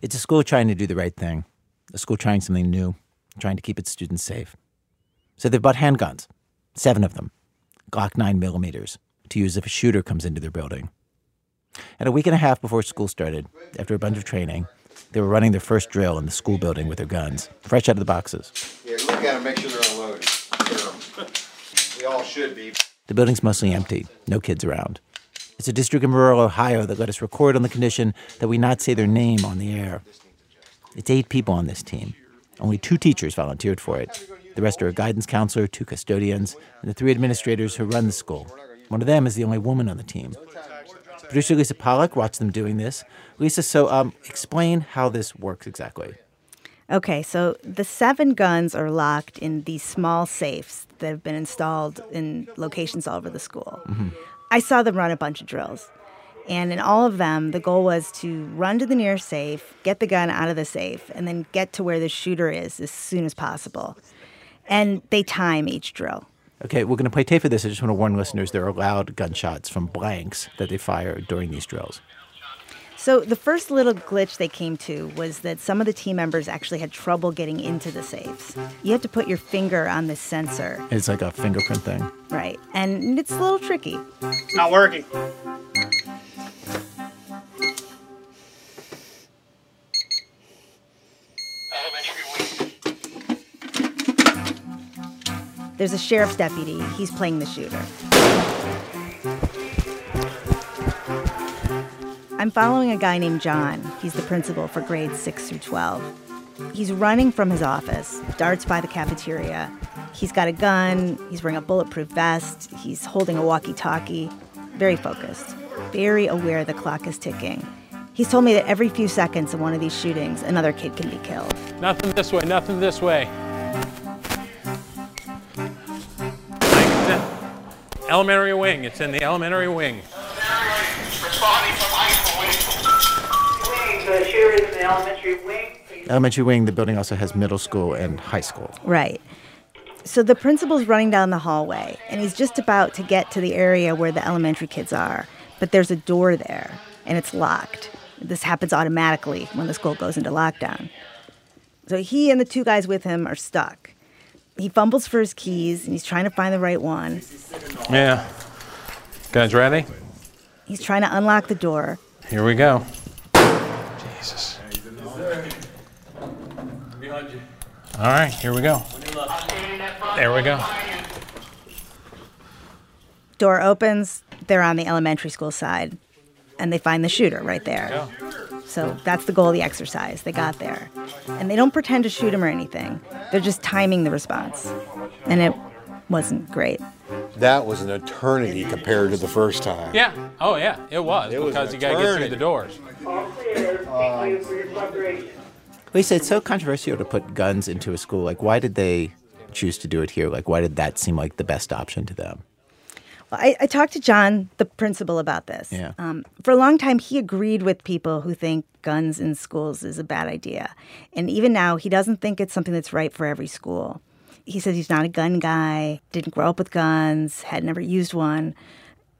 It's a school trying to do the right thing, a school trying something new, trying to keep its students safe. So they've bought handguns, seven of them, Glock 9 millimeters, to use if a shooter comes into their building. And a week and a half before school started, after a bunch of training, they were running their first drill in the school building with their guns, fresh out of the boxes. Yeah, look at them, make sure they're unloaded. we all should be. The building's mostly empty, no kids around. It's a district in rural Ohio that let us record on the condition that we not say their name on the air. It's eight people on this team. Only two teachers volunteered for it. The rest are a guidance counselor, two custodians, and the three administrators who run the school. One of them is the only woman on the team. Producer Lisa Pollock watched them doing this. Lisa, so um, explain how this works exactly. Okay, so the seven guns are locked in these small safes that have been installed in locations all over the school. Mm-hmm. I saw them run a bunch of drills. And in all of them, the goal was to run to the nearest safe, get the gun out of the safe, and then get to where the shooter is as soon as possible. And they time each drill. Okay, we're going to play tape for this. I just want to warn listeners there are loud gunshots from blanks that they fire during these drills. So the first little glitch they came to was that some of the team members actually had trouble getting into the safes. You have to put your finger on the sensor. It's like a fingerprint thing. Right. And it's a little tricky. Not working. There's a sheriff's deputy. He's playing the shooter. I'm following a guy named John. He's the principal for grades 6 through 12. He's running from his office, darts by the cafeteria. He's got a gun, he's wearing a bulletproof vest, he's holding a walkie talkie. Very focused, very aware the clock is ticking. He's told me that every few seconds in one of these shootings, another kid can be killed. Nothing this way, nothing this way. Elementary wing, it's in the elementary wing. The shooter is in the elementary wing. Elementary wing, the building also has middle school and high school. Right. So the principal's running down the hallway, and he's just about to get to the area where the elementary kids are. But there's a door there, and it's locked. This happens automatically when the school goes into lockdown. So he and the two guys with him are stuck. He fumbles for his keys, and he's trying to find the right one. Yeah. Guys ready? He's trying to unlock the door. Here we go. Jesus. All right, here we go. There we go. Door opens. They're on the elementary school side, and they find the shooter right there. So that's the goal of the exercise. They got there. And they don't pretend to shoot him or anything. They're just timing the response. And it wasn't great. That was an eternity compared to the first time. Yeah. Oh, yeah. It was It because an you got to get through the doors. All clear. Thank you for your cooperation. Lisa, it's so controversial to put guns into a school. Like, why did they choose to do it here? Like, why did that seem like the best option to them? Well, I, I talked to John, the principal, about this. Yeah. Um, for a long time, he agreed with people who think guns in schools is a bad idea. And even now, he doesn't think it's something that's right for every school. He says he's not a gun guy, didn't grow up with guns, had never used one.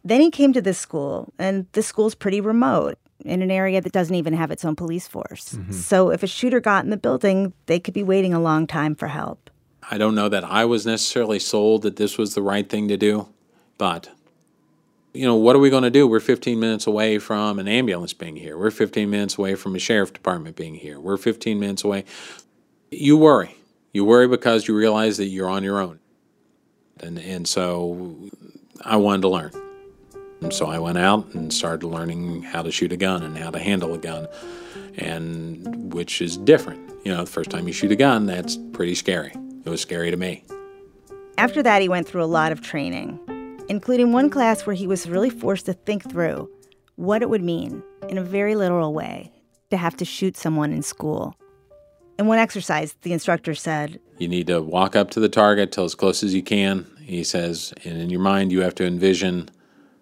Then he came to this school, and this school's pretty remote in an area that doesn't even have its own police force. Mm-hmm. So if a shooter got in the building, they could be waiting a long time for help. I don't know that I was necessarily sold that this was the right thing to do, but you know, what are we going to do? We're 15 minutes away from an ambulance being here. We're 15 minutes away from a sheriff department being here. We're 15 minutes away. You worry. You worry because you realize that you're on your own. And and so I wanted to learn. And so I went out and started learning how to shoot a gun and how to handle a gun, and which is different. You know, the first time you shoot a gun, that's pretty scary. It was scary to me. After that, he went through a lot of training, including one class where he was really forced to think through what it would mean, in a very literal way, to have to shoot someone in school. In one exercise, the instructor said, You need to walk up to the target till as close as you can. He says, and in your mind, you have to envision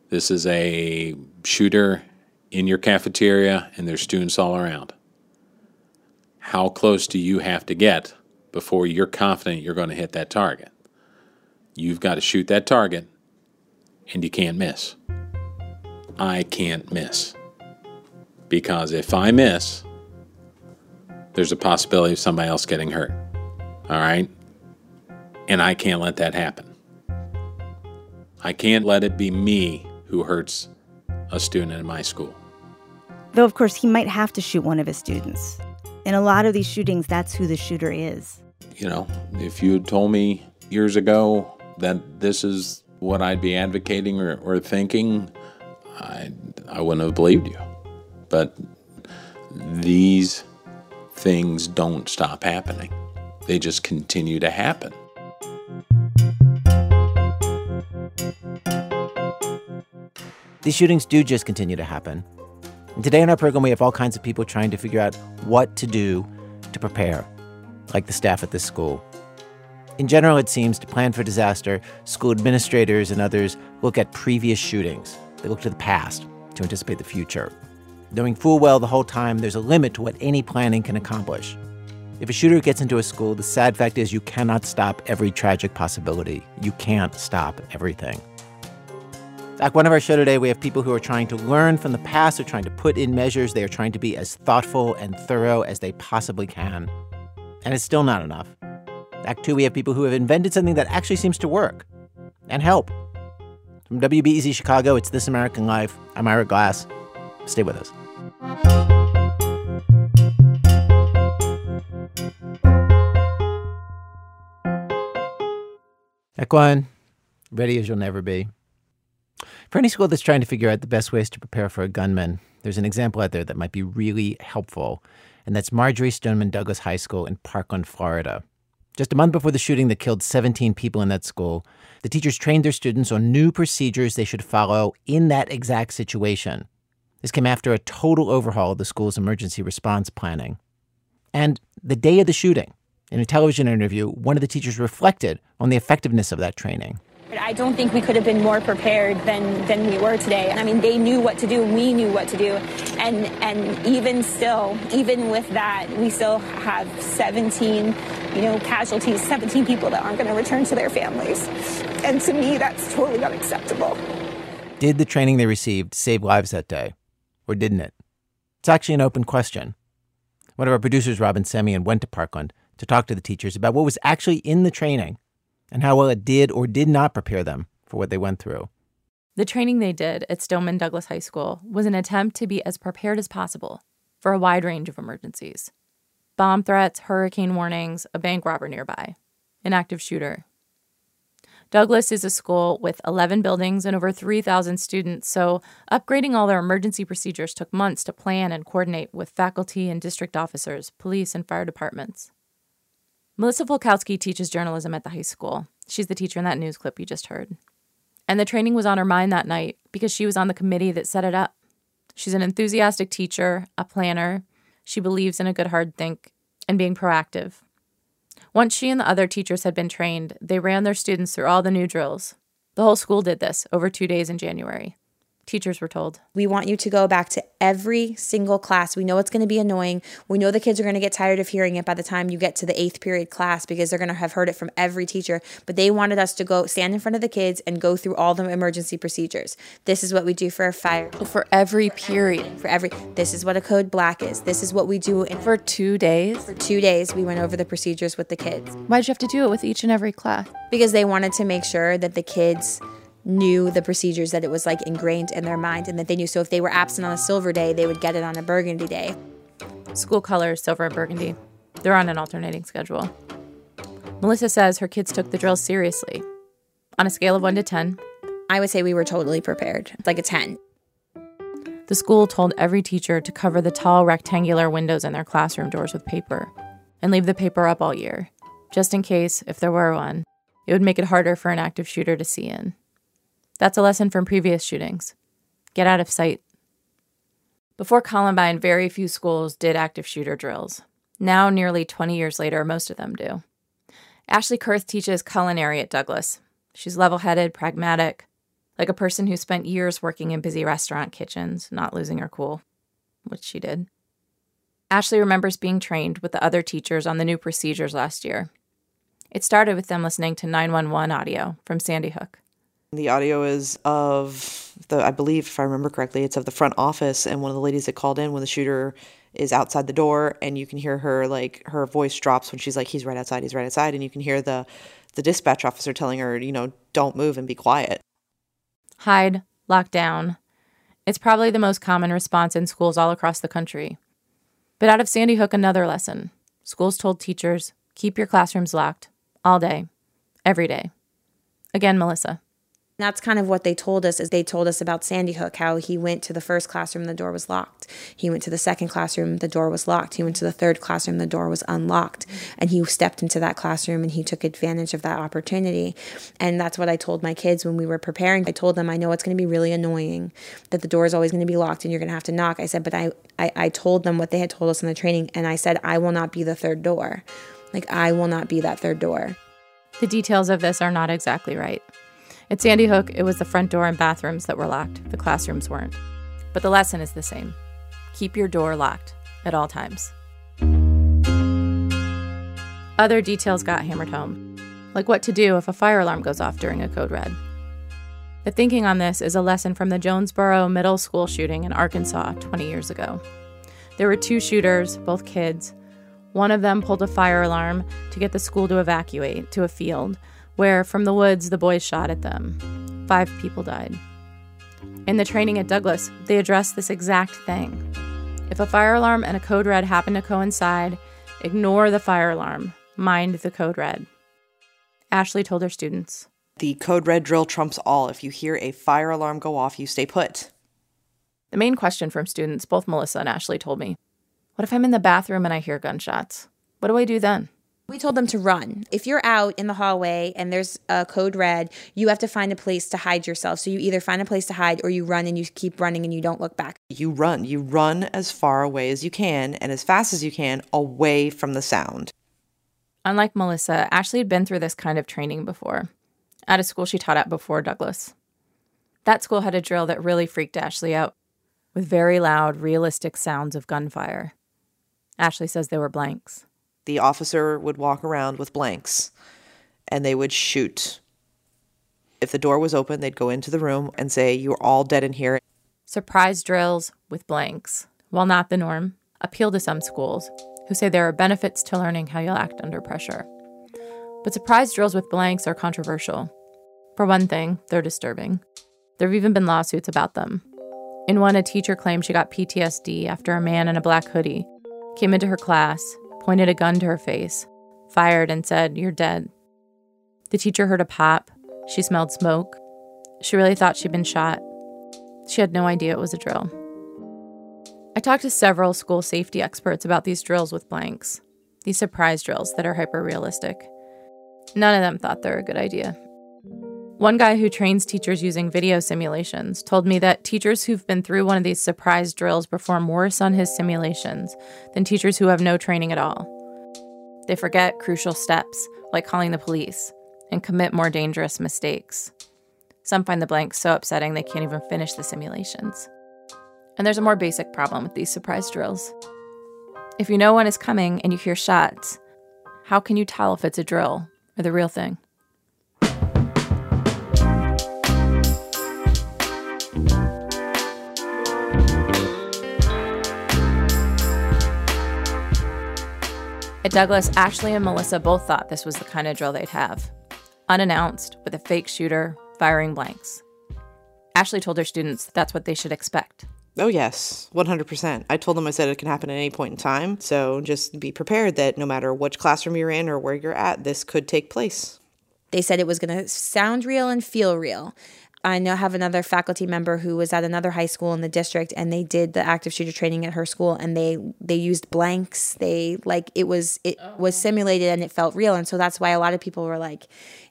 this is a shooter in your cafeteria and there's students all around. How close do you have to get before you're confident you're going to hit that target? You've got to shoot that target and you can't miss. I can't miss. Because if I miss, there's a possibility of somebody else getting hurt. All right? And I can't let that happen. I can't let it be me who hurts a student in my school. Though, of course, he might have to shoot one of his students. In a lot of these shootings, that's who the shooter is. You know, if you had told me years ago that this is what I'd be advocating or, or thinking, I, I wouldn't have believed you. But these things don't stop happening, they just continue to happen. These shootings do just continue to happen. And today in our program, we have all kinds of people trying to figure out what to do to prepare, like the staff at this school. In general, it seems to plan for disaster, school administrators and others look at previous shootings. They look to the past to anticipate the future, knowing full well the whole time there's a limit to what any planning can accomplish. If a shooter gets into a school, the sad fact is you cannot stop every tragic possibility. You can't stop everything. Like one of our show today, we have people who are trying to learn from the past, they're trying to put in measures, they are trying to be as thoughtful and thorough as they possibly can. And it's still not enough. Act two, we have people who have invented something that actually seems to work and help. From WBEZ Chicago, it's This American Life. I'm Ira Glass. Stay with us. Equine, ready as you'll never be. For any school that's trying to figure out the best ways to prepare for a gunman, there's an example out there that might be really helpful, and that's Marjory Stoneman Douglas High School in Parkland, Florida. Just a month before the shooting that killed 17 people in that school, the teachers trained their students on new procedures they should follow in that exact situation. This came after a total overhaul of the school's emergency response planning. And the day of the shooting, in a television interview, one of the teachers reflected on the effectiveness of that training. I don't think we could have been more prepared than, than we were today. I mean, they knew what to do, we knew what to do. And, and even still, even with that, we still have 17, you know, casualties, 17 people that aren't going to return to their families. And to me, that's totally unacceptable. Did the training they received save lives that day? Or didn't it? It's actually an open question. One of our producers, Robyn Semien, went to Parkland to talk to the teachers about what was actually in the training and how well it did or did not prepare them for what they went through. The training they did at Stoneman Douglas High School was an attempt to be as prepared as possible for a wide range of emergencies bomb threats, hurricane warnings, a bank robber nearby, an active shooter. Douglas is a school with 11 buildings and over 3,000 students, so upgrading all their emergency procedures took months to plan and coordinate with faculty and district officers, police, and fire departments. Melissa Falkowski teaches journalism at the high school. She's the teacher in that news clip you just heard. And the training was on her mind that night because she was on the committee that set it up. She's an enthusiastic teacher, a planner. She believes in a good hard think and being proactive. Once she and the other teachers had been trained, they ran their students through all the new drills. The whole school did this over two days in January. Teachers were told. We want you to go back to every single class. We know it's going to be annoying. We know the kids are going to get tired of hearing it by the time you get to the eighth period class because they're going to have heard it from every teacher. But they wanted us to go stand in front of the kids and go through all the emergency procedures. This is what we do for a fire. For every period. For every, this is what a code black is. This is what we do. In, For two days? for two days, we went over the procedures with the kids Why'd you have to do it with each and every class? because they wanted to make sure that the kids knew the procedures that it was like ingrained in their mind and that they knew so if they were absent on a silver day they would get it on a burgundy day School colors, silver and burgundy. They're on an alternating schedule. Melissa says her kids took the drills seriously. On a scale of 1 to 10, i would say we were totally prepared It's like a 10 the school told every teacher to cover the tall rectangular windows in their classroom doors with paper and leave the paper up all year, just in case, if there were one, it would make it harder for an active shooter to see in. That's a lesson from previous shootings. Get out of sight. Before Columbine, very few schools did active shooter drills. Now, nearly 20 years later, most of them do. Ashley Kurth teaches culinary at Douglas. She's level headed, pragmatic, like a person who spent years working in busy restaurant kitchens, not losing her cool, which she did. Ashley remembers being trained with the other teachers on the new procedures last year. It started with them listening to 911 audio from Sandy Hook. The audio is of the, I believe, if I remember correctly, it's of the front office, and one of the ladies that called in when the shooter is outside the door and you can hear her like her voice drops when she's like he's right outside he's right outside and you can hear the the dispatch officer telling her you know don't move and be quiet Hide, lock down. It's probably the most common response in schools all across the country. But out of Sandy Hook, another lesson. Schools told teachers keep your classrooms locked all day, every day. Again, Melissa. That's kind of what they told us is they told us about Sandy Hook, how he went to the first classroom, the door was locked. He went to the second classroom, the door was locked. He went to the third classroom, the door was unlocked. And he stepped into that classroom and he took advantage of that opportunity. And that's what I told my kids when we were preparing. I told them, I know it's going to be really annoying that the door is always going to be locked and you're going to have to knock. I said, but I, I, I told them what they had told us in the training. And I said, I will not be the third door. Like, I will not be that third door. The details of this are not exactly right. At Sandy Hook, it was the front door and bathrooms that were locked, the classrooms weren't. But the lesson is the same keep your door locked at all times. Other details got hammered home, like what to do if a fire alarm goes off during a code red. The thinking on this is a lesson from the Jonesboro Middle School shooting in Arkansas 20 years ago. There were two shooters, both kids. One of them pulled a fire alarm to get the school to evacuate to a field where from the woods the boys shot at them. Five people died. In the training at Douglas, they addressed this exact thing. If a fire alarm and a code red happen to coincide, ignore the fire alarm, mind the code red. Ashley told her students. The code red drill trumps all. If you hear a fire alarm go off, you stay put. The main question from students, both Melissa and Ashley told me What if I'm in the bathroom and I hear gunshots? What do I do then? We told them to run. If you're out in the hallway and there's a code red, you have to find a place to hide yourself. So you either find a place to hide or you run and you keep running and you don't look back. You run. You run as far away as you can and as fast as you can away from the sound. Unlike Melissa, Ashley had been through this kind of training before at a school she taught at before Douglas. That school had a drill that really freaked Ashley out, with very loud, realistic sounds of gunfire. Ashley says they were blanks. The officer would walk around with blanks and they would shoot. If the door was open, they'd go into the room and say, You're all dead in here. Surprise drills with blanks, while not the norm, appeal to some schools who say there are benefits to learning how you'll act under pressure. But surprise drills with blanks are controversial. For one thing, they're disturbing. There have even been lawsuits about them. In one, a teacher claimed she got PTSD after a man in a black hoodie came into her class, pointed a gun to her face, fired, and said, You're dead. The teacher heard a pop. She smelled smoke. She really thought she'd been shot. She had no idea it was a drill. I talked to several school safety experts about these drills with blanks, these surprise drills that are hyper realistic. None of them thought they're a good idea. One guy who trains teachers using video simulations told me that teachers who've been through one of these surprise drills perform worse on his simulations than teachers who have no training at all. They forget crucial steps, like calling the police, and commit more dangerous mistakes. Some find the blanks so upsetting they can't even finish the simulations. And there's a more basic problem with these surprise drills. If you know one is coming and you hear shots, how can you tell if it's a drill or the real thing? At Douglas, Ashley and Melissa both thought this was the kind of drill they'd have unannounced, with a fake shooter firing blanks. Ashley told her students that's what they should expect. Oh, yes, 100%. I told them I said it can happen at any point in time. So just be prepared that no matter which classroom you're in or where you're at, this could take place. They said it was going to sound real and feel real. I know have another faculty member who was at another high school in the district and they did the active shooter training at her school and they they used blanks. They like it was it was oh. simulated and it felt real and so that's why a lot of people were like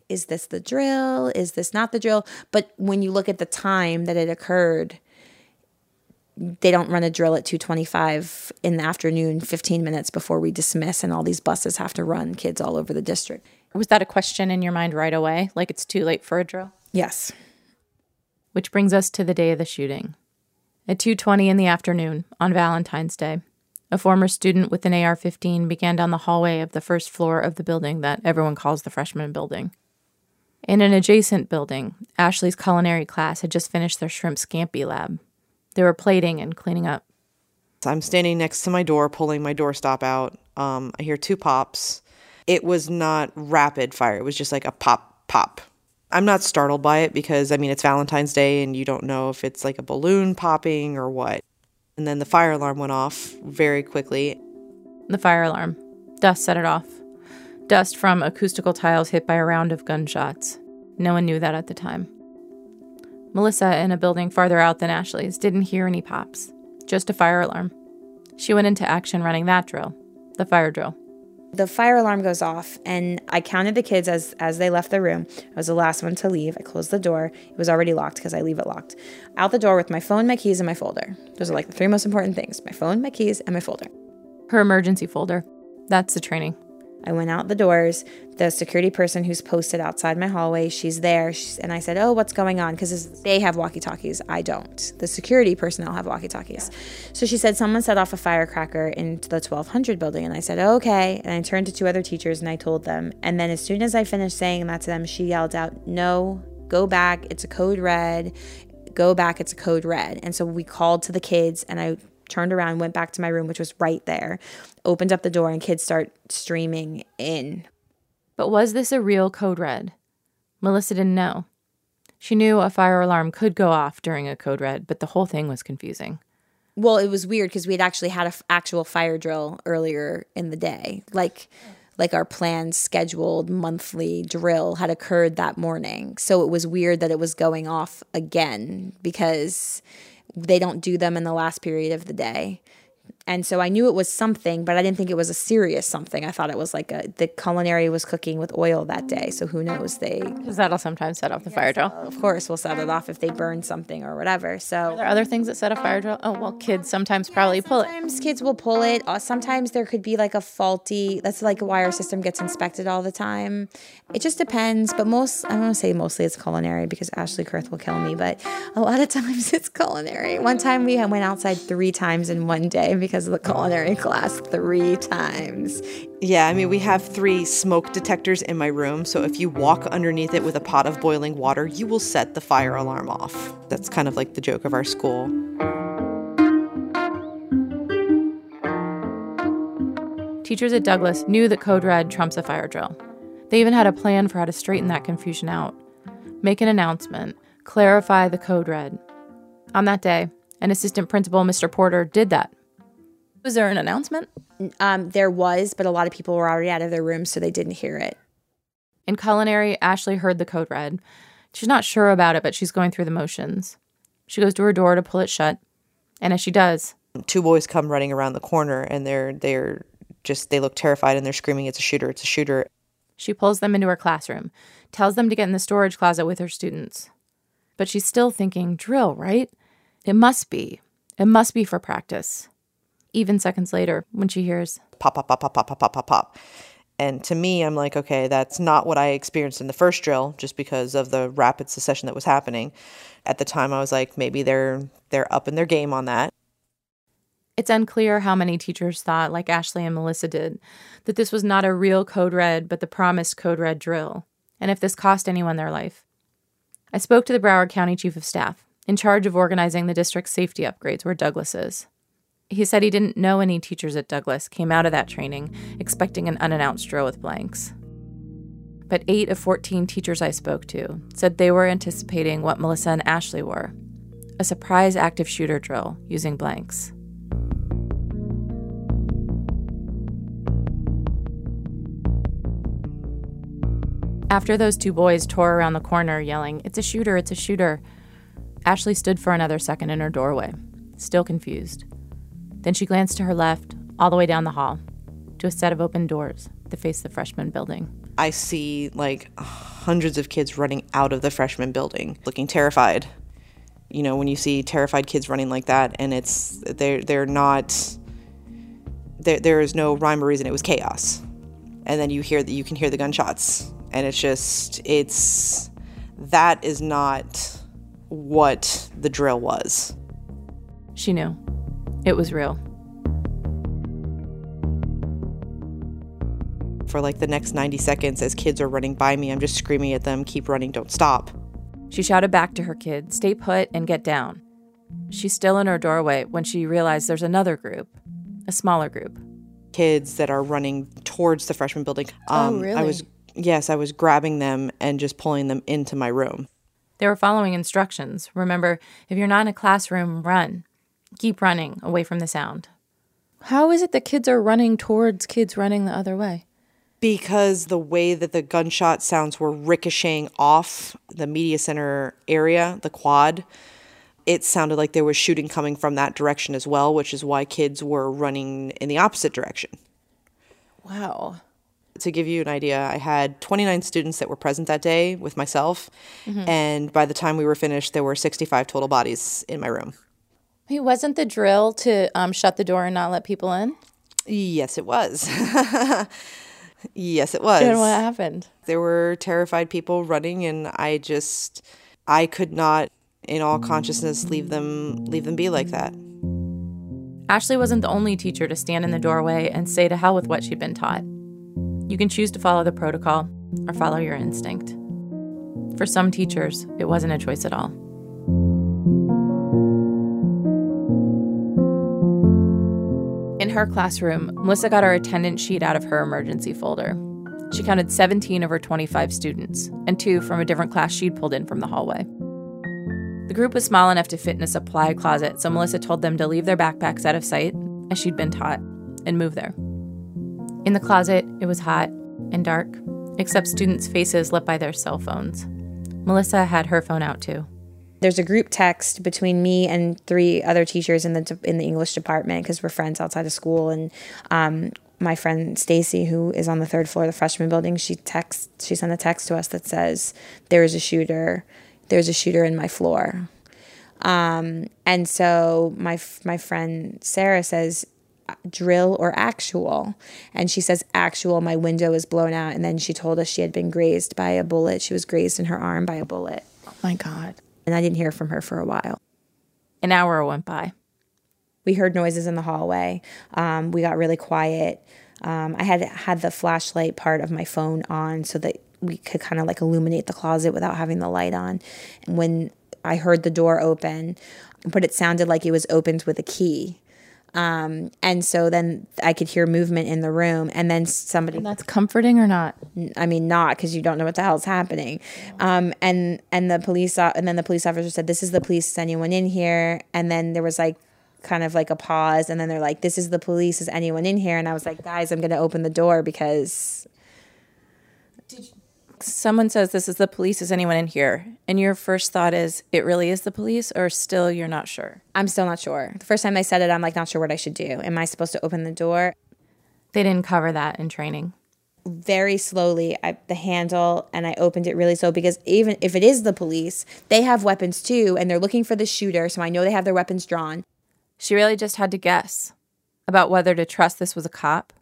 is this the drill? Is this not the drill? But when you look at the time that it occurred, they don't run a drill at 225 in the afternoon 15 minutes before we dismiss and all these buses have to run kids all over the district was that a question in your mind right away like it's too late for a drill yes which brings us to the day of the shooting at 2.20 in the afternoon on valentine's day a former student with an ar-15 began down the hallway of the first floor of the building that everyone calls the freshman building in an adjacent building ashley's culinary class had just finished their shrimp scampi lab they were plating and cleaning up. I'm standing next to my door, pulling my doorstop out. Um, I hear two pops. It was not rapid fire, it was just like a pop, pop. I'm not startled by it because, I mean, it's Valentine's Day and you don't know if it's like a balloon popping or what. And then the fire alarm went off very quickly. The fire alarm. Dust set it off. Dust from acoustical tiles hit by a round of gunshots. No one knew that at the time. Melissa, in a building farther out than Ashley's, didn't hear any pops, just a fire alarm. She went into action running that drill, the fire drill. The fire alarm goes off, and I counted the kids as as they left the room. I was the last one to leave. I closed the door. It was already locked because I leave it locked. Out the door with my phone, my keys, and my folder. Those are like the three most important things: my phone, my keys, and my folder. Her emergency folder. That's the training. I went out the doors. The security person who's posted outside my hallway, she's there. She's, and I said, Oh, what's going on? Because they have walkie talkies. I don't. The security personnel have walkie talkies. So she said, Someone set off a firecracker into the 1200 building. And I said, oh, Okay. And I turned to two other teachers and I told them. And then as soon as I finished saying that to them, she yelled out, No, go back. It's a code red. Go back. It's a code red. And so we called to the kids and I turned around, went back to my room, which was right there, opened up the door, and kids start streaming in. But was this a real code red? Melissa didn't know. She knew a fire alarm could go off during a code red, but the whole thing was confusing. Well, it was weird because we had actually had an f- actual fire drill earlier in the day. Like, like our planned scheduled monthly drill had occurred that morning. So it was weird that it was going off again because they don't do them in the last period of the day. And so I knew it was something, but I didn't think it was a serious something. I thought it was like a the culinary was cooking with oil that day, so who knows? They because that'll sometimes set off the fire drill. Of course, we'll set it off if they burn something or whatever. So there are there other things that set a fire drill? Oh well, kids sometimes probably pull it. Sometimes kids will pull it. Uh, sometimes there could be like a faulty. That's like why our system gets inspected all the time. It just depends, but most I'm gonna say mostly it's culinary because Ashley Kurth will kill me, but a lot of times it's culinary. One time we went outside three times in one day because of the culinary class three times. Yeah, I mean, we have three smoke detectors in my room, so if you walk underneath it with a pot of boiling water, you will set the fire alarm off. That's kind of like the joke of our school. Teachers at Douglas knew that Code Red trumps a fire drill. They even had a plan for how to straighten that confusion out. Make an announcement, clarify the Code Red. On that day, an assistant principal, Mr. Porter, did that. Was there an announcement? Um, there was, but a lot of people were already out of their rooms, so they didn't hear it. In culinary, Ashley heard the code red. She's not sure about it, but she's going through the motions. She goes to her door to pull it shut, and as she does, two boys come running around the corner, and they're they're just they look terrified and they're screaming, "It's a shooter! It's a shooter!" She pulls them into her classroom, tells them to get in the storage closet with her students. But she's still thinking, drill, right? It must be. It must be for practice even seconds later when she hears pop, pop, pop, pop, pop, pop, pop, pop, pop. And to me, I'm like, okay, that's not what I experienced in the first drill, just because of the rapid succession that was happening. At the time, I was like, maybe they're they're up in their game on that. It's unclear how many teachers thought, like Ashley and Melissa did, that this was not a real Code Red, but the promised Code Red drill, and if this cost anyone their life. I spoke to the Broward County Chief of Staff, in charge of organizing the district's safety upgrades where Douglas is. He said he didn't know any teachers at Douglas came out of that training expecting an unannounced drill with blanks. But 8 of 14 teachers I spoke to said they were anticipating what Melissa and Ashley were a surprise active shooter drill using blanks. After those two boys tore around the corner yelling, It's a shooter, it's a shooter, Ashley stood for another second in her doorway, still confused. Then she glanced to her left, all the way down the hall, to a set of open doors that face the freshman building. I see like hundreds of kids running out of the freshman building, looking terrified. You know, when you see terrified kids running like that, and it's they're they're not there. There is no rhyme or reason. It was chaos, and then you hear that you can hear the gunshots, and it's just it's that is not what the drill was. She knew. It was real. For like the next 90 seconds, as kids are running by me, I'm just screaming at them, keep running, don't stop. She shouted back to her kids, stay put and get down. she's still in her doorway when she realized there's another group, a smaller group. Kids that are running towards the freshman building. Oh, um, I really? was yes, I was grabbing them and just pulling them into my room. They were following instructions. Remember, if you're not in a classroom, run. Keep running away from the sound. How is it that kids are running towards kids running the other way? because the way that the gunshot sounds were ricocheting off the media center area, the quad, it sounded like there was shooting coming from that direction as well, which is why kids were running in the opposite direction. Wow. To give you an idea, I had 29 students that were present that day with myself, Mhm. and by the time we were finished, there were 65 total bodies in my room. Hey, wasn't the drill to um, shut the door and not let people in? Yes, it was. yes, it was. And what happened? There were terrified people running, and I just, I could not, in all consciousness, leave them, leave them be like that. Ashley wasn't the only teacher to stand in the doorway and say to hell with what she'd been taught. You can choose to follow the protocol or follow your instinct. For some teachers, it wasn't a choice at all. Her classroom, Melissa got her attendance sheet out of her emergency folder. She counted 17 of her 25 students, and two from a different class she'd pulled in from the hallway. The group was small enough to fit in a supply closet, so Melissa told them to leave their backpacks out of sight, as she'd been taught, and move there. In the closet, it was hot and dark, except students' faces lit by their cell phones. Melissa had her phone out too. There's a group text between me and three other teachers in the in the English department because we're friends outside of school. And um, my friend Stacy, who is on the third floor of the freshman building, she texts. She sent a text to us that says, "There is a shooter. There's a shooter in my floor." Um, and so my my friend Sarah says, drill or actual? And she says, actual, my window is blown out. And then she told us she had been grazed by a bullet. She was grazed in her arm by a bullet. Oh my God. And I didn't hear from her for a while. An hour went by. We heard noises in the hallway. Um, we got really quiet. Um, I had had the flashlight part of my phone on so that we could kind of like illuminate the closet without having the light on. And when I heard the door open, but it sounded like it was opened with a key. Um, and so then I could hear movement in the room, and then somebody. And that's comforting or not? I mean, not because you don't know what the hell's happening. Um, and and the police and then the police officer said, "This is the police. Is anyone in here?" And then there was like kind of like a pause, and then they're like, "This is the police. Is anyone in here?" And I was like, "Guys, I'm gonna open the door because." Someone says this is the police. Is anyone in here? And your first thought is it really is the police, or still you're not sure? I'm still not sure. The first time they said it, I'm like, not sure what I should do. Am I supposed to open the door? They didn't cover that in training. very slowly I, the handle and I opened it really slow because even if it is the police, they have weapons too and they're looking for the shooter, so I know they have their weapons drawn. She really just had to guess about whether to trust this was a cop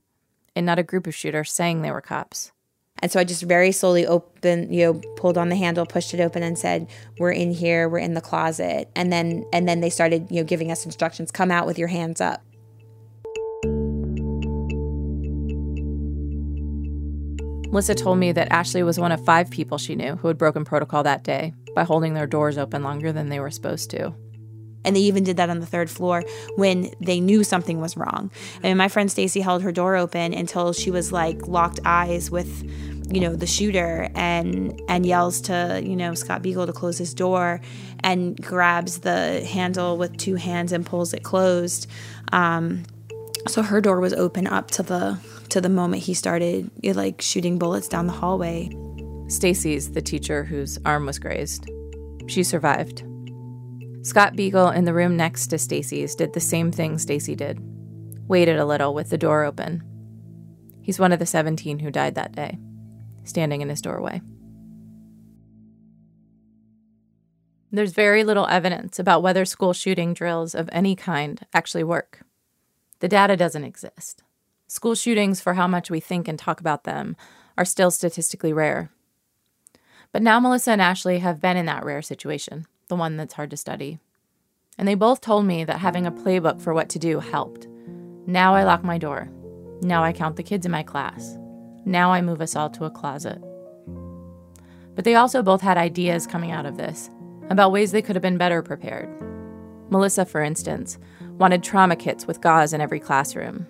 and not a group of shooters saying they were cops. And so I just very slowly opened, you know, pulled on the handle, pushed it open and said, "We're in here, we're in the closet." And then and then they started, you know, giving us instructions, "Come out with your hands up." Melissa told me that Ashley was one of five people she knew who had broken protocol that day by holding their doors open longer than they were supposed to. And they even did that on the third floor when they knew something was wrong. I mean, my friend Stacy held her door open until she was like locked eyes with, you know, the shooter and and yells to, you know, Scott Beigel to close his door and grabs the handle with two hands and pulls it closed. Um, so her door was open up to the to the moment he started like shooting bullets down the hallway. Stacy's the teacher whose arm was grazed. She survived. Scott Beigel in the room next to Stacy's did the same thing Stacy did. Waited a little with the door open. He's one of the 17 who died that day, standing in his doorway. There's very little evidence about whether school shooting drills of any kind actually work. The data doesn't exist. School shootings, for how much we think and talk about them, are still statistically rare. But now Melissa and Ashley have been in that rare situation, the one that's hard to study. And they both told me that having a playbook for what to do helped. Now I lock my door. Now I count the kids in my class. Now I move us all to a closet. But they also both had ideas coming out of this about ways they could have been better prepared. Melissa, for instance, wanted trauma kits with gauze in every classroom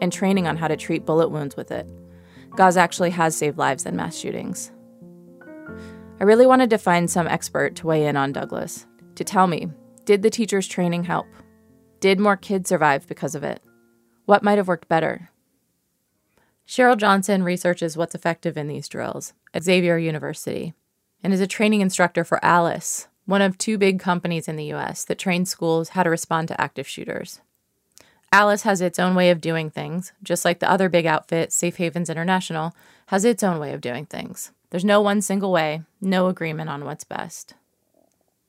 and training on how to treat bullet wounds with it. Gauze actually has saved lives in mass shootings. I really wanted to find some expert to weigh in on Douglas, to tell me did the teacher's training help? Did more kids survive because of it? What might have worked better? Cheryl Johnson researches what's effective in these drills at Xavier University and is a training instructor for Alice, one of two big companies in the US that train schools how to respond to active shooters. Alice has its own way of doing things, just like the other big outfit, Safe Havens International, has its own way of doing things. There's no one single way, no agreement on what's best.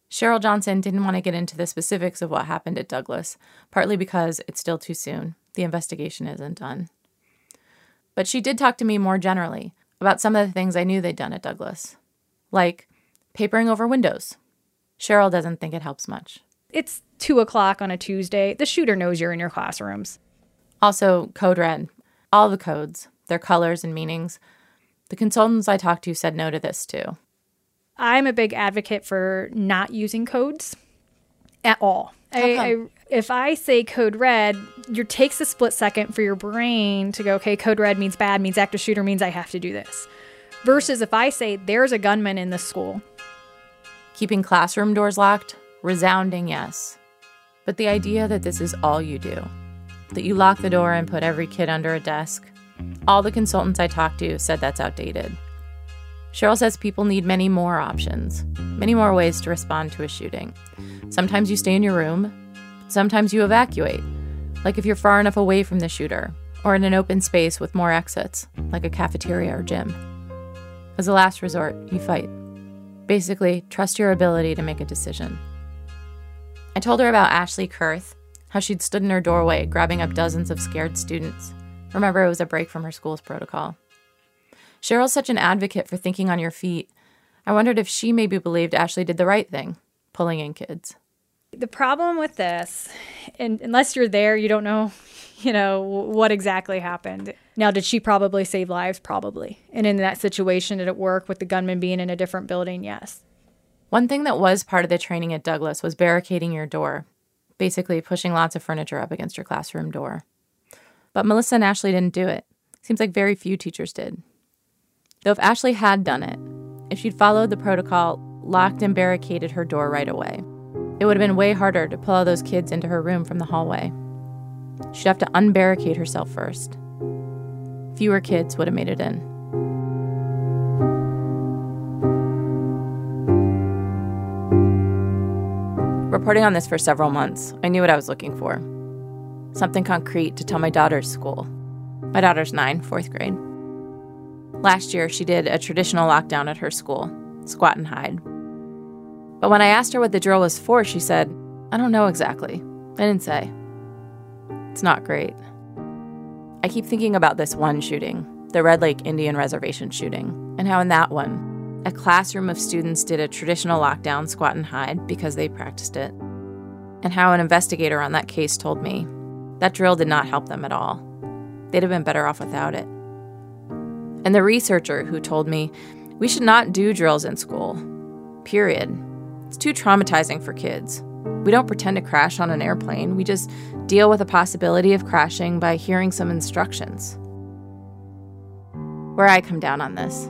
Cheryl Johnson didn't want to get into the specifics of what happened at Douglas, partly because it's still too soon. The investigation isn't done. But she did talk to me more generally about some of the things I knew they'd done at Douglas, like papering over windows. Cheryl doesn't think it helps much. It's two o'clock on a Tuesday. The shooter knows you're in your classrooms. Also, Code Red. All the codes, their colors and meanings. The consultants I talked to said no to this too. I'm a big advocate for not using codes at all. I, I, if I say code red, it takes a split second for your brain to go, okay, code red means bad, means active shooter, means I have to do this. Versus if I say there's a gunman in the school. Keeping classroom doors locked? Resounding yes. But the idea that this is all you do, that you lock the door and put every kid under a desk, all the consultants I talked to said that's outdated. Cheryl says people need many more options, many more ways to respond to a shooting. Sometimes you stay in your room, sometimes you evacuate, like if you're far enough away from the shooter, or in an open space with more exits, like a cafeteria or gym. As a last resort, you fight. Basically, trust your ability to make a decision. I told her about Ashley Kurth, how she'd stood in her doorway grabbing up dozens of scared students. Remember, it was a break from her school's protocol. Cheryl's such an advocate for thinking on your feet. I wondered if she maybe believed Ashley did the right thing, pulling in kids. The problem with this, and unless you're there, you don't know, you know, what exactly happened. Now, did she probably save lives? Probably. And in that situation, did it work with the gunman being in a different building? Yes. One thing that was part of the training at Douglas was barricading your door, basically pushing lots of furniture up against your classroom door. But Melissa and Ashley didn't do it. Seems like very few teachers did. Though if Ashley had done it, if she'd followed the protocol, locked and barricaded her door right away, it would have been way harder to pull all those kids into her room from the hallway. She'd have to unbarricade herself first. Fewer kids would have made it in. Reporting on this for several months, I knew what I was looking for something concrete to tell my daughter's school. My daughter's nine, fourth grade. Last year, she did a traditional lockdown at her school squat and hide. But when I asked her what the drill was for, she said, I don't know exactly. I didn't say. It's not great. I keep thinking about this one shooting, the Red Lake Indian Reservation shooting, and how in that one, a classroom of students did a traditional lockdown squat and hide because they practiced it, and how an investigator on that case told me that drill did not help them at all. They'd have been better off without it and the researcher who told me we should not do drills in school. Period. It's too traumatizing for kids. We don't pretend to crash on an airplane, we just deal with the possibility of crashing by hearing some instructions. Where I come down on this,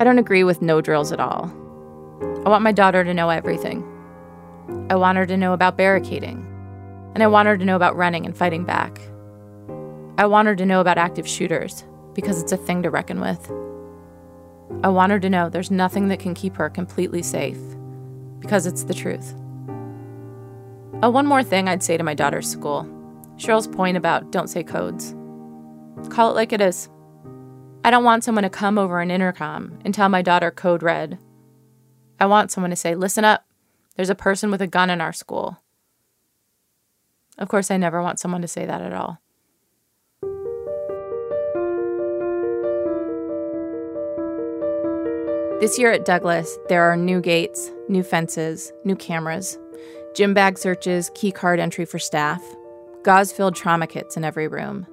I don't agree with no drills at all. I want my daughter to know everything. I want her to know about barricading, and I want her to know about running and fighting back. I want her to know about active shooters because it's a thing to reckon with. I want her to know there's nothing that can keep her completely safe because it's the truth. Oh, one more thing I'd say to my daughter's school Cheryl's point about don't say codes. Call it like it is. I don't want someone to come over an intercom and tell my daughter code red. I want someone to say, listen up, there's a person with a gun in our school. Of course, I never want someone to say that at all. This year at Douglas, there are new gates, new fences, new cameras, gym bag searches, key card entry for staff, gauze filled trauma kits in every room,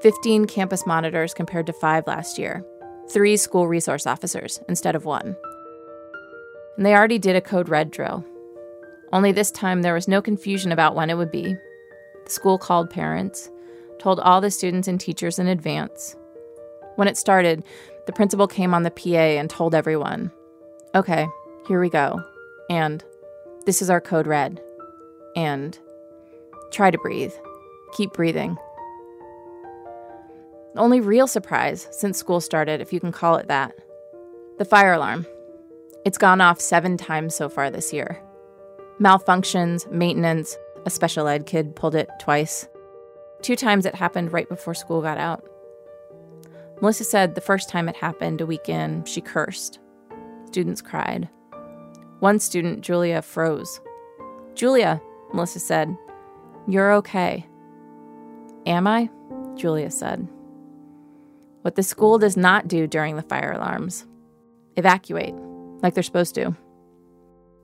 15 campus monitors compared to five last year, three school resource officers instead of one. And they already did a code red drill. Only this time there was no confusion about when it would be. The school called parents, told all the students and teachers in advance. When it started, the principal came on the PA and told everyone, okay, here we go. And this is our code red. And try to breathe. Keep breathing. The only real surprise since school started, if you can call it that, the fire alarm. It's gone off seven times so far this year. Malfunctions, maintenance, a special ed kid pulled it twice. Two times it happened right before school got out. Melissa said the first time it happened, a week in, she cursed. Students cried. One student, Julia, froze. Julia, Melissa said, you're okay. Am I? Julia said. What the school does not do during the fire alarms evacuate, like they're supposed to.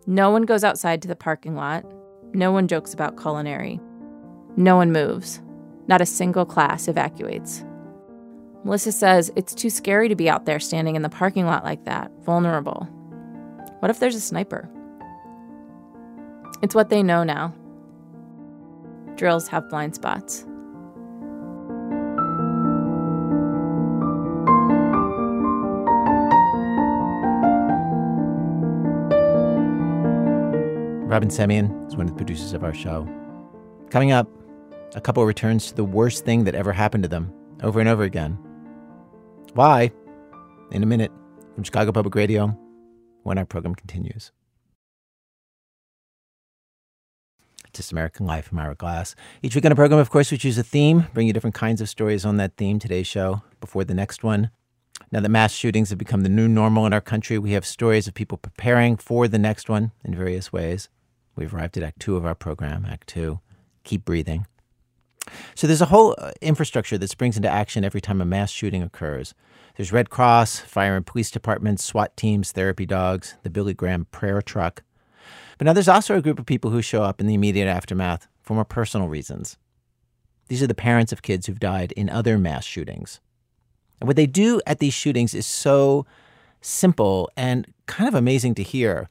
No one goes outside to the parking lot. No one jokes about culinary. No one moves. Not a single class evacuates. Melissa says it's too scary to be out there standing in the parking lot like that, vulnerable. What if there's a sniper? It's what they know now. Drills have blind spots. Robyn Semien is one of the producers of our show. Coming up, a couple returns to the worst thing that ever happened to them over and over again. Why? In a minute from Chicago Public Radio when our program continues. This American Life. from Ira Glass. Each week on the program, of course, we choose a theme, bring you different kinds of stories on that theme. Today's show, before the next one. Now that mass shootings have become the new normal in our country, we have stories of people preparing for the next one in various ways. We've arrived at Act Two of our program, Act Two Keep Breathing. So there's a whole uh, infrastructure that springs into action every time a mass shooting occurs. There's Red Cross, fire and police departments, SWAT teams, therapy dogs, the Billy Graham prayer truck. But now there's also a group of people who show up in the immediate aftermath for more personal reasons. These are the parents of kids who've died in other mass shootings. And what they do at these shootings is so simple and kind of amazing to hear.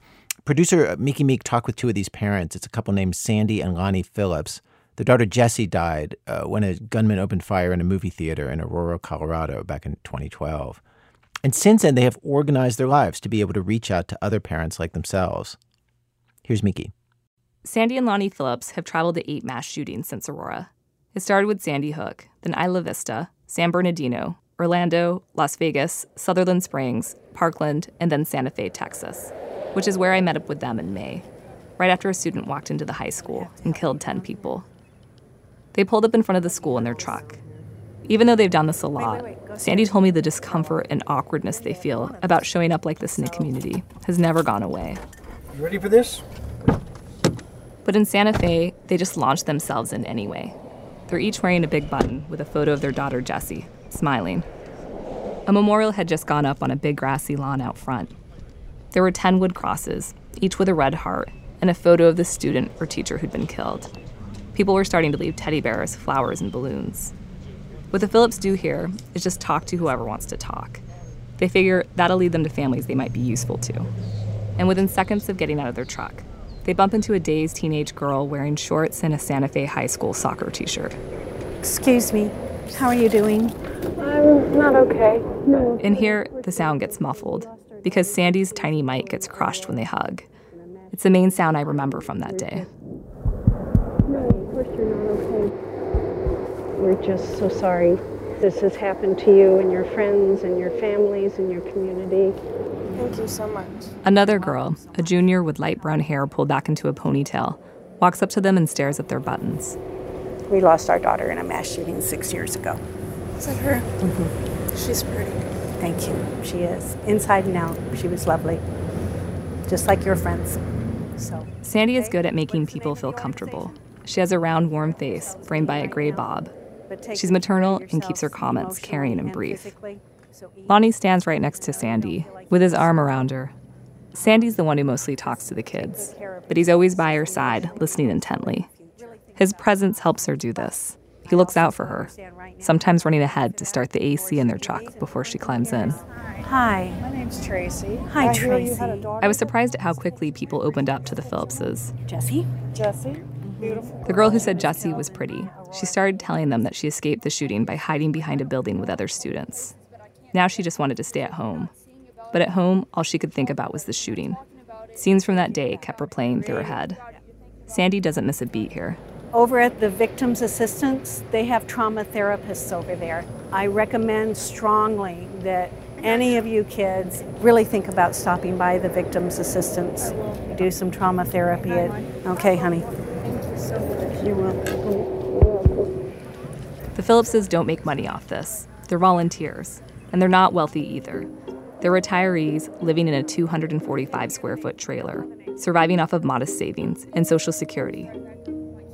Producer Miki Meek talked with two of these parents. It's a couple named Sandy and Lonnie Phillips. Their daughter Jessie died uh, when a gunman opened fire in a movie theater in Aurora, Colorado back in 2012. And since then, they have organized their lives to be able to reach out to other parents like themselves. Here's Miki. Sandy and Lonnie Phillips have traveled to eight mass shootings since Aurora. It started with Sandy Hook, then Isla Vista, San Bernardino, Orlando, Las Vegas, Sutherland Springs, Parkland, and then Santa Fe, Texas, which is where I met up with them in May, right after a student walked into the high school and killed 10 people. They pulled up in front of the school in their truck. Even though they've done this a lot, Sandy told me the discomfort and awkwardness they feel about showing up like this in the community has never gone away. You ready for this? But in Santa Fe, they just launched themselves in anyway. They're each wearing a big button with a photo of their daughter Jessie, smiling. A memorial had just gone up on a big grassy lawn out front. There were 10 wood crosses, each with a red heart, and a photo of the student or teacher who'd been killed people were starting to leave teddy bears, flowers, and balloons. What the Phillips do here is just talk to whoever wants to talk. They figure that'll lead them to families they might be useful to. And within seconds of getting out of their truck, they bump into a dazed teenage girl wearing shorts and a Santa Fe High School soccer t shirt. Excuse me, how are you doing? I'm not okay. No. In here, the sound gets muffled because Sandy's tiny mic gets crushed when they hug. It's the main sound I remember from that day. No, of course you're not okay. We're just so sorry this has happened to you and your friends and your families and your community. Thank you so much. Another girl, a junior with light brown hair pulled back into a ponytail, walks up to them and stares at their buttons. We lost our daughter in a mass shooting six years ago. Is that her? Mm-hmm. She's pretty. Thank you. She is. Inside and out, she was lovely. Just like your friends. So Sandy is good at making people feel comfortable. She has a round, warm face framed by a gray bob. She's maternal and keeps her comments caring and brief. Lonnie stands right next to Sandy, with his arm around her. Sandy's the one who mostly talks to the kids, but he's always by her side, listening intently. His presence helps her do this. He looks out for her, sometimes running ahead to start the AC in their truck before she climbs in. Hi. My name's Tracy. Hi, I Tracy. You had a daughter. I was surprised at how quickly people opened up to the Phillipses. Jesse? Jesse. Mm-hmm. Beautiful. The girl who said Jesse was pretty, she started telling them that she escaped the shooting by hiding behind a building with other students. Now she just wanted to stay at home. But at home, all she could think about was the shooting. Scenes from that day kept replaying through her head. Sandy doesn't miss a beat here. Over at the Victims Assistance, they have trauma therapists over there. I recommend strongly that any of you kids really think about stopping by the Victims Assistance. Do some trauma therapy. Okay, honey. You will. The Phillipses don't make money off this. They're volunteers, and they're not wealthy either. They're retirees living in a 245 square foot trailer, surviving off of modest savings and Social Security.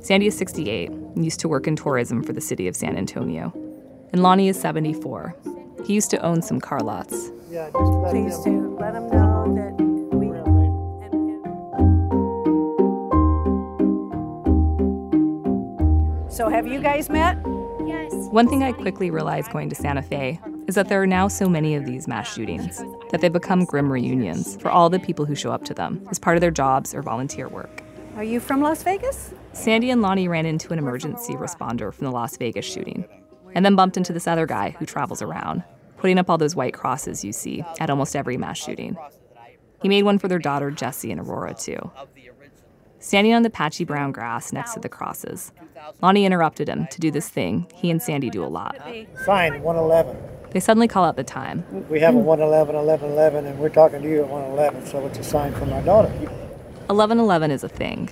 Sandy is 68 and used to work in tourism for the city of San Antonio. And Lonnie is 74. He used to own some car lots. Please do. Let them know that we. So, have you guys met? Yes. One thing I quickly realized going to Santa Fe is that there are now so many of these mass shootings that they become grim reunions for all the people who show up to them as part of their jobs or volunteer work. Are you from Las Vegas? Sandy and Lonnie ran into an emergency responder from the Las Vegas shooting and then bumped into this other guy who travels around, putting up all those white crosses you see at almost every mass shooting. He made one for their daughter Jessie and Aurora, too. Standing on the patchy brown grass next to the crosses, Lonnie interrupted him to do this thing he and Sandy do a lot. Sign 111. They suddenly call out the time. We have a 111, 11, 11, and we're talking to you at 111, so it's a sign from our daughter. 1111 is a thing.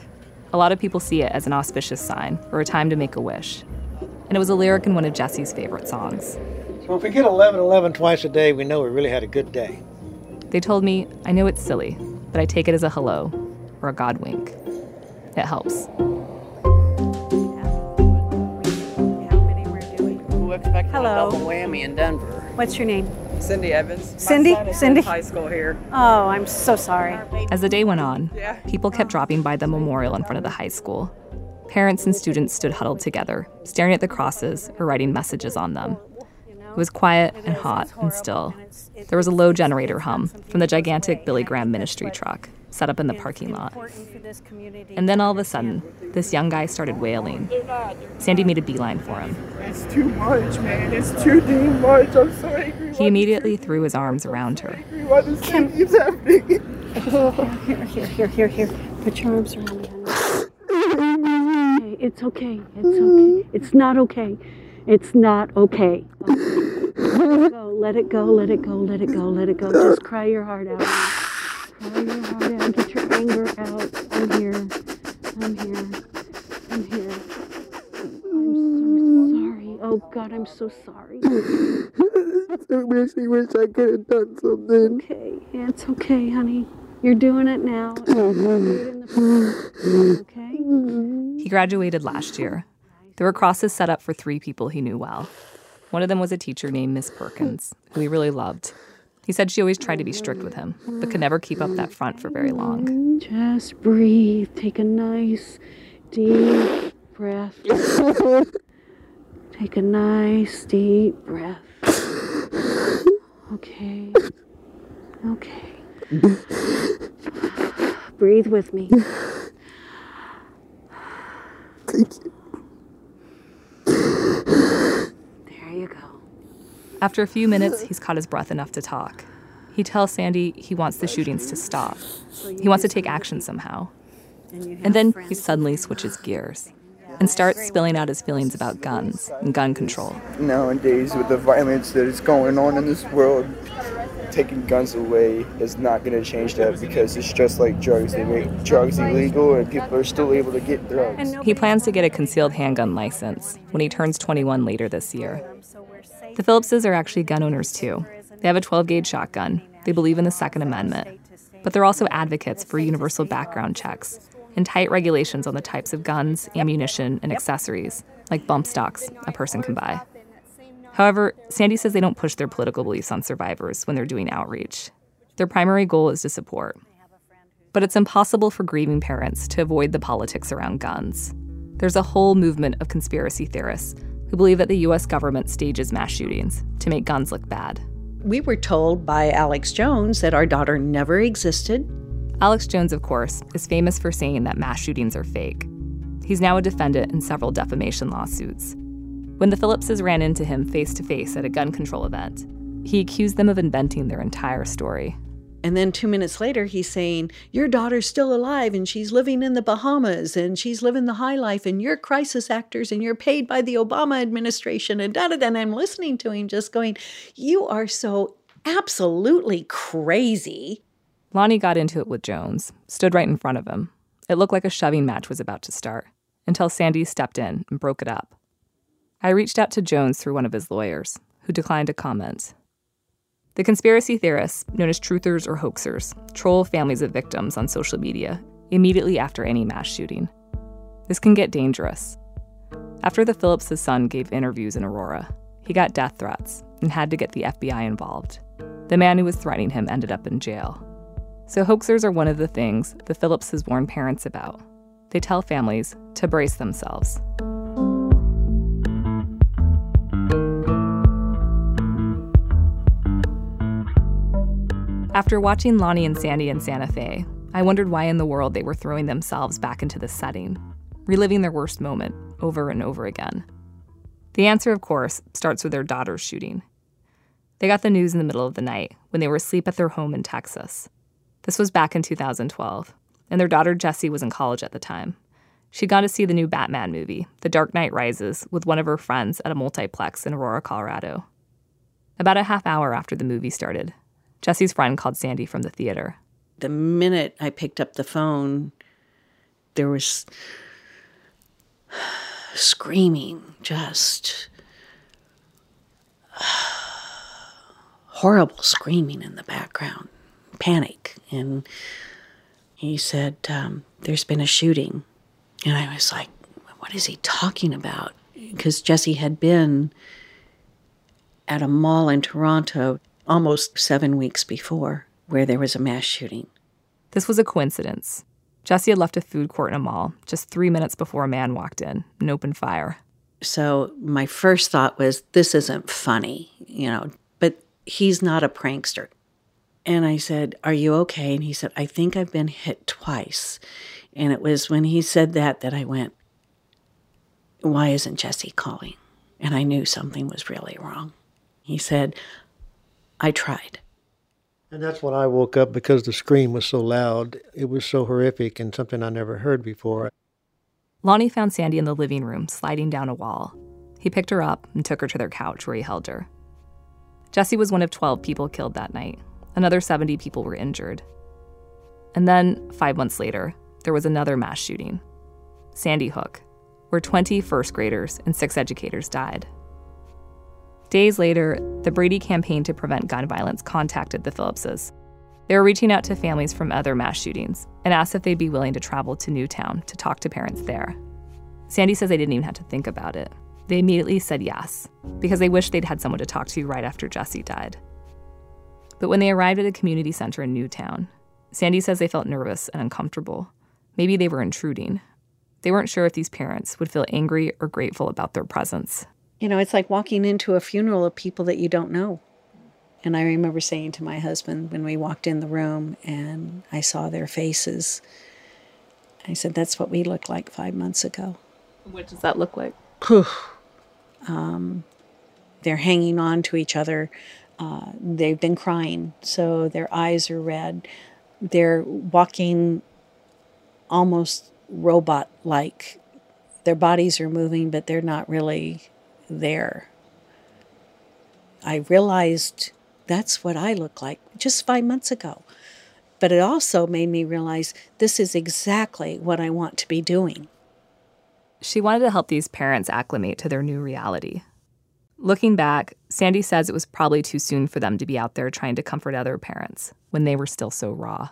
A lot of people see it as an auspicious sign or a time to make a wish. And it was a lyric in one of Jesse's favorite songs. So if we get 1111 twice a day, we know we really had a good day. They told me, I know it's silly, but I take it as a hello or a God wink. It helps. Who Hello. double whammy in Denver? What's your name? Cindy Evans. Cindy? son is in Cindy? High school here. Oh, I'm so sorry. As the day went on, people kept dropping by the memorial in front of the high school. Parents and students stood huddled together, staring at the crosses or writing messages on them. It was quiet and hot and still. There was a low generator hum from the gigantic Billy Graham ministry truck set up in the parking lot. And then all of a sudden, this young guy started wailing. Sandy made a beeline for him. It's too much, man. It's too damn much. I'm so angry. He immediately threw his arms around her. Why this thing keeps happening? Here, here, here, here, here. Put your arms around me. It's okay. It's okay. It's not okay. It's not okay. Let it go. Let it go. Let it go. Let it go. Let it go. Just cry your heart out. Cry your heart out. Get your anger out. I'm here. I'm here. I'm here. I'm so sorry. Oh God, I'm so sorry. I wish, I wish I could have done something. Okay, it's okay, honey. You're doing it now. Do it in the past, Okay. He graduated last year. There were crosses set up for three people he knew well. One of them was a teacher named Miss Perkins, who he really loved. He said she always tried to be strict with him, but could never keep up that front for very long. Just breathe. Take a nice, deep breath. Take a nice, deep breath. Okay. Okay. Breathe with me. Thank you. There you go. After a few minutes, he's caught his breath enough to talk. He tells Sandy he wants the shootings to stop. He wants to take action somehow. And then he suddenly switches gears and starts spilling out his feelings about guns and gun control. Nowadays, with the violence that is going on in this world, taking guns away is not going to change that because it's just like drugs. They make drugs illegal and people are still able to get drugs. He plans to get a concealed handgun license when he turns 21 later this year. The Phillipses are actually gun owners too. They have a 12 gauge shotgun. They believe in the Second Amendment. But they're also advocates for universal background checks and tight regulations on the types of guns, ammunition, and accessories, like bump stocks, a person can buy. However, Sandy says they don't push their political beliefs on survivors when they're doing outreach. Their primary goal is to support. But it's impossible for grieving parents to avoid the politics around guns. There's a whole movement of conspiracy theorists who believe that the US government stages mass shootings to make guns look bad. We were told by Alex Jones that our daughter never existed. Alex Jones, of course, is famous for saying that mass shootings are fake. He's now a defendant in several defamation lawsuits. When the Phillipses ran into him face to face at a gun control event, he accused them of inventing their entire story. And then two minutes later, he's saying, Your daughter's still alive and she's living in the Bahamas and she's living the high life and you're crisis actors and you're paid by the Obama administration and da da da. And I'm listening to him just going, You are so absolutely crazy. Lonnie got into it with Jones, stood right in front of him. It looked like a shoving match was about to start until Sandy stepped in and broke it up. I reached out to Jones through one of his lawyers, who declined to comment. The conspiracy theorists, known as truthers or hoaxers, troll families of victims on social media immediately after any mass shooting. This can get dangerous. After the Phillips' son gave interviews in Aurora, he got death threats and had to get the FBI involved. The man who was threatening him ended up in jail. So, hoaxers are one of the things the Phillipses warn parents about. They tell families to brace themselves. After watching Lonnie and Sandy in Santa Fe, I wondered why in the world they were throwing themselves back into this setting, reliving their worst moment over and over again. The answer, of course, starts with their daughter's shooting. They got the news in the middle of the night when they were asleep at their home in Texas. This was back in 2012, and their daughter Jessie was in college at the time. She'd gone to see the new Batman movie, The Dark Knight Rises, with one of her friends at a multiplex in Aurora, Colorado. About a half hour after the movie started, Jessie's friend called Sandy from the theater. The minute I picked up the phone, there was screaming, just horrible screaming in the background, panic. And he said, um, There's been a shooting. And I was like, What is he talking about? Because Jesse had been at a mall in Toronto almost seven weeks before where there was a mass shooting. This was a coincidence. Jesse had left a food court in a mall just three minutes before a man walked in and opened fire. So my first thought was, this isn't funny, you know, but he's not a prankster. And I said, Are you okay? And he said, I think I've been hit twice. And it was when he said that that I went, Why isn't Jesse calling? And I knew something was really wrong. He said, I tried. And that's when I woke up because the scream was so loud. It was so horrific and something I never heard before. Lonnie found Sandy in the living room, sliding down a wall. He picked her up and took her to their couch where he held her. Jesse was one of 12 people killed that night. Another 70 people were injured. And then, five months later, there was another mass shooting Sandy Hook, where 20 first graders and six educators died. Days later, the Brady Campaign to Prevent Gun Violence contacted the Phillipses. They were reaching out to families from other mass shootings and asked if they'd be willing to travel to Newtown to talk to parents there. Sandy says they didn't even have to think about it. They immediately said yes, because they wished they'd had someone to talk to right after Jesse died. But when they arrived at a community center in Newtown, Sandy says they felt nervous and uncomfortable. Maybe they were intruding. They weren't sure if these parents would feel angry or grateful about their presence. You know, it's like walking into a funeral of people that you don't know. And I remember saying to my husband when we walked in the room and I saw their faces, I said, That's what we looked like five months ago. What does that look like? um, they're hanging on to each other. Uh, they've been crying, so their eyes are red. They're walking almost robot like. Their bodies are moving, but they're not really there. I realized that's what I look like just five months ago. But it also made me realize this is exactly what I want to be doing. She wanted to help these parents acclimate to their new reality. Looking back, Sandy says it was probably too soon for them to be out there trying to comfort other parents when they were still so raw.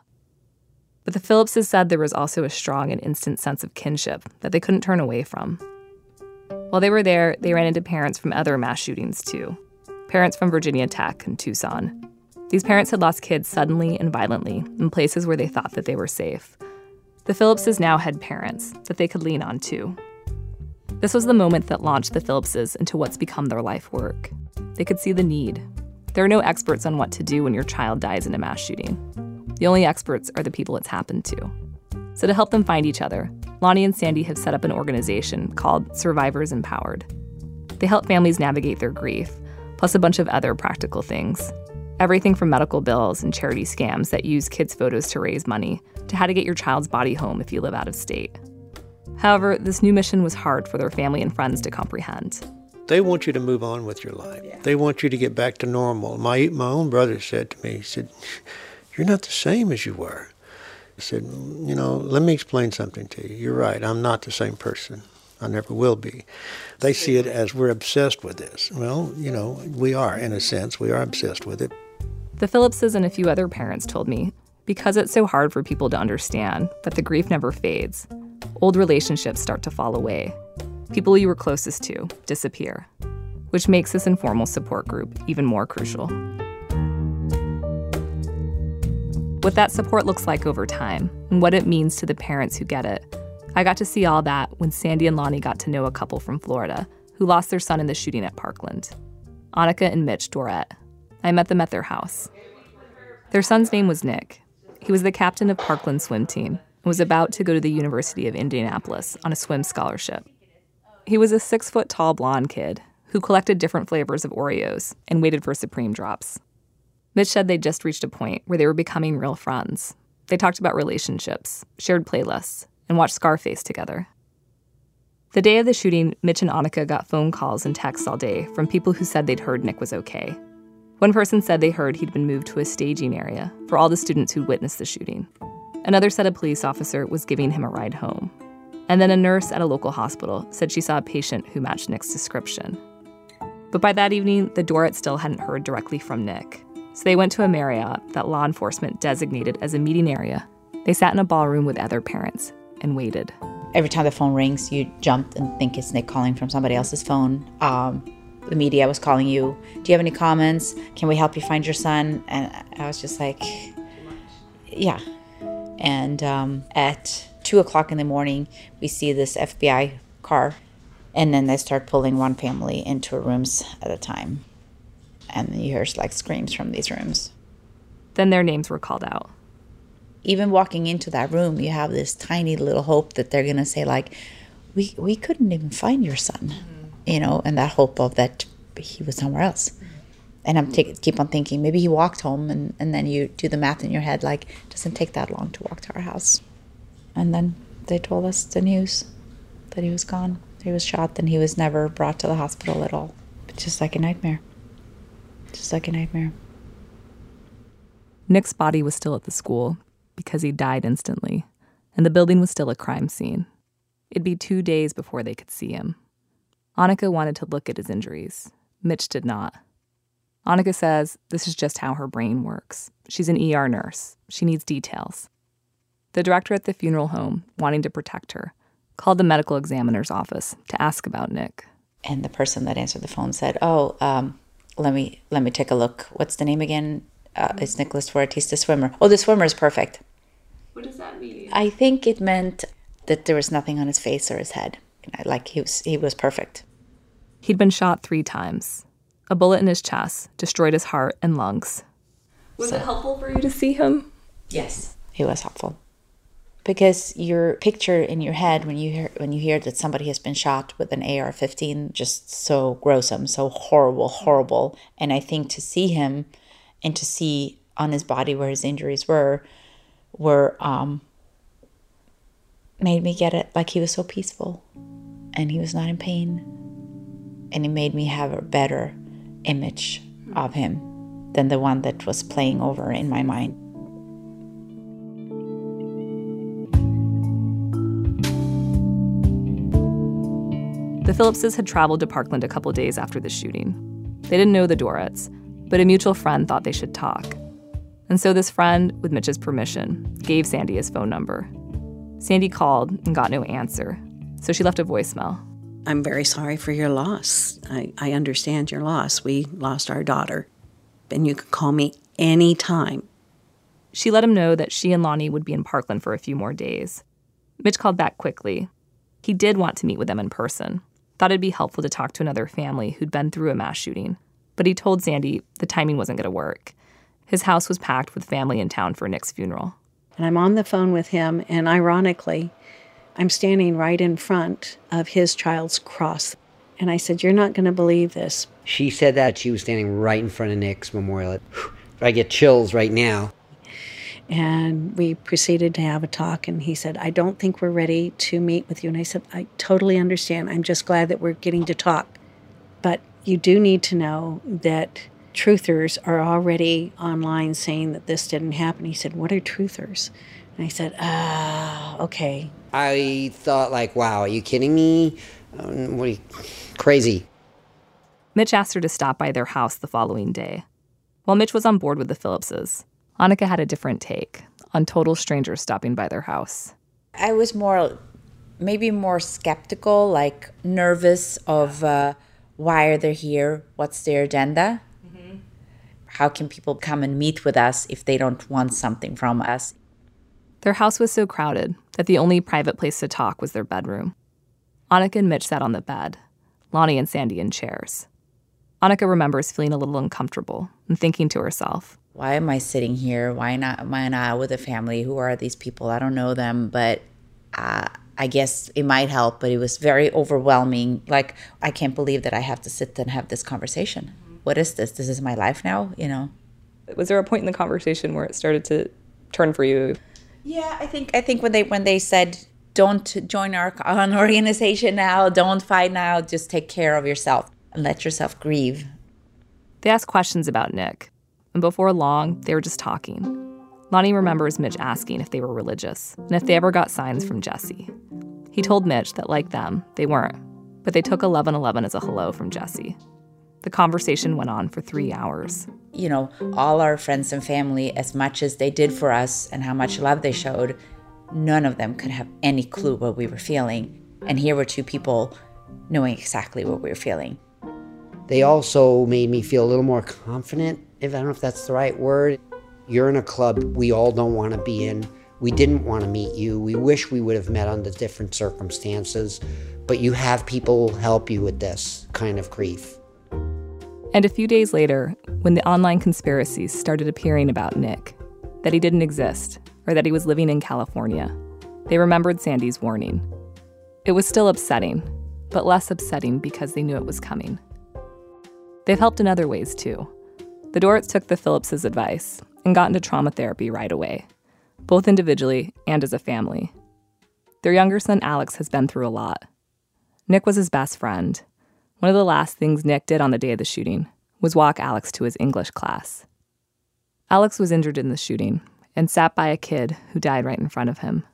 But the Phillipses said there was also a strong and instant sense of kinship that they couldn't turn away from. While they were there, they ran into parents from other mass shootings too parents from Virginia Tech and Tucson. These parents had lost kids suddenly and violently in places where they thought that they were safe. The Phillipses now had parents that they could lean on too. This was the moment that launched the Phillipses into what's become their life work. They could see the need. There are no experts on what to do when your child dies in a mass shooting. The only experts are the people it's happened to. So, to help them find each other, Lonnie and Sandy have set up an organization called Survivors Empowered. They help families navigate their grief, plus a bunch of other practical things. Everything from medical bills and charity scams that use kids' photos to raise money to how to get your child's body home if you live out of state. However, this new mission was hard for their family and friends to comprehend. They want you to move on with your life. Yeah. They want you to get back to normal. My my own brother said to me, he said, "You're not the same as you were." He said, "You know, let me explain something to you. You're right. I'm not the same person. I never will be." They see it as we're obsessed with this. Well, you know, we are in a sense. We are obsessed with it. The Phillipses and a few other parents told me because it's so hard for people to understand that the grief never fades, old relationships start to fall away. People you were closest to disappear, which makes this informal support group even more crucial. What that support looks like over time and what it means to the parents who get it. I got to see all that when Sandy and Lonnie got to know a couple from Florida who lost their son in the shooting at Parkland Annika and Mitch Dworet. I met them at their house. Their son's name was Nick, he was the captain of Parkland's swim team and was about to go to the University of Indianapolis on a swim scholarship. He was a six foot tall blonde kid who collected different flavors of Oreos and waited for Supreme drops. Mitch said they'd just reached a point where they were becoming real friends. They talked about relationships, shared playlists, and watched Scarface together. The day of the shooting, Mitch and Annika got phone calls and texts all day from people who said they'd heard Nick was okay. One person said they heard he'd been moved to a staging area for all the students who'd witnessed the shooting. Another said a police officer was giving him a ride home. And then a nurse at a local hospital said she saw a patient who matched Nick's description. But by that evening, the Dworet still hadn't heard directly from Nick. So they went to a Marriott that law enforcement designated as a meeting area. They sat in a ballroom with other parents and waited. Every time the phone rings, you jump and think it's Nick calling from somebody else's phone. Um, the media was calling you. Do you have any comments? Can we help you find your son? And I was just like, yeah. And um, at two o'clock in the morning, we see this FBI car, and then they start pulling one family into rooms at a time. And you hear like screams from these rooms. Then their names were called out. Even walking into that room, you have this tiny little hope that they're gonna say like, "We we couldn't even find your son." you know, and that hope of that he was somewhere else. And I'm t- keep on thinking maybe he walked home, and, and then you do the math in your head like doesn't take that long to walk to our house. And then they told us the news that he was gone. He was shot, and he was never brought to the hospital at all. It's just like a nightmare. Just like a nightmare. Nick's body was still at the school because he died instantly, and the building was still a crime scene. It'd be two days before they could see him. Annika wanted to look at his injuries. Mitch did not. Annika says this is just how her brain works. She's an ER nurse. She needs details. The director at the funeral home, wanting to protect her, called the medical examiner's office to ask about Nick. And the person that answered the phone said, "Oh, um, let me let me take a look. What's the name again? Uh, it's Nicholas Fuertes, the swimmer. Oh, the swimmer is perfect. What does that mean? I think it meant that there was nothing on his face or his head. Like he was he was perfect. He'd been shot three times. A bullet in his chest destroyed his heart and lungs. Was so, it helpful for you to see him? Yes, he was helpful. Because your picture in your head when you hear when you hear that somebody has been shot with an AR-15 just so gruesome, so horrible, horrible. And I think to see him and to see on his body where his injuries were were um made me get it like he was so peaceful and he was not in pain and it made me have a better image of him than the one that was playing over in my mind. The Phillipses had traveled to Parkland a couple days after the shooting. They didn't know the Dworets, but a mutual friend thought they should talk. And so this friend, with Mitch's permission, gave Sandy his phone number. Sandy called and got no answer, so she left a voicemail. I'm very sorry for your loss. I, I understand your loss. We lost our daughter. And you can call me anytime. She let him know that she and Lonnie would be in Parkland for a few more days. Mitch called back quickly. He did want to meet with them in person, thought it'd be helpful to talk to another family who'd been through a mass shooting. But he told Sandy the timing wasn't going to work. His house was packed with family in town for Nick's funeral. And I'm on the phone with him, and ironically, I'm standing right in front of his child's cross. And I said, You're not going to believe this. She said that she was standing right in front of Nick's memorial. I get chills right now. And we proceeded to have a talk, and he said, I don't think we're ready to meet with you. And I said, I totally understand. I'm just glad that we're getting to talk. But you do need to know that truthers are already online saying that this didn't happen. He said, What are truthers? And I said, Ah, okay. I thought, like, wow, are you kidding me? Um, what are you, crazy. Mitch asked her to stop by their house the following day. While Mitch was on board with the Phillipses, Annika had a different take on total strangers stopping by their house. I was more, maybe more skeptical, like nervous of uh, why are they here? What's their agenda? Mm-hmm. How can people come and meet with us if they don't want something from us? Their house was so crowded that the only private place to talk was their bedroom. Annika and Mitch sat on the bed, Lonnie and Sandy in chairs. Annika remembers feeling a little uncomfortable and thinking to herself, Why am I sitting here? Why not am I not with a family? Who are these people? I don't know them, but uh, I guess it might help, but it was very overwhelming. Like, I can't believe that I have to sit and have this conversation. What is this? This is my life now, you know? Was there a point in the conversation where it started to turn for you? Yeah, I think I think when they when they said don't join our an organization now, don't fight now, just take care of yourself and let yourself grieve. They asked questions about Nick, and before long, they were just talking. Lonnie remembers Mitch asking if they were religious and if they ever got signs from Jesse. He told Mitch that, like them, they weren't, but they took 1111 as a hello from Jesse. The conversation went on for three hours. You know, all our friends and family, as much as they did for us and how much love they showed, none of them could have any clue what we were feeling. And here were two people knowing exactly what we were feeling. They also made me feel a little more confident, if I don't know if that's the right word. You're in a club we all don't want to be in. We didn't want to meet you. We wish we would have met under different circumstances, but you have people help you with this kind of grief. And a few days later, when the online conspiracies started appearing about Nick, that he didn't exist, or that he was living in California, they remembered Sandy's warning. It was still upsetting, but less upsetting because they knew it was coming. They've helped in other ways too. The Dworets took the Phillipses' advice and got into trauma therapy right away, both individually and as a family. Their younger son Alex has been through a lot. Nick was his best friend. One of the last things Nick did on the day of the shooting was walk Alex to his English class. Alex was injured in the shooting and sat by a kid who died right in front of him.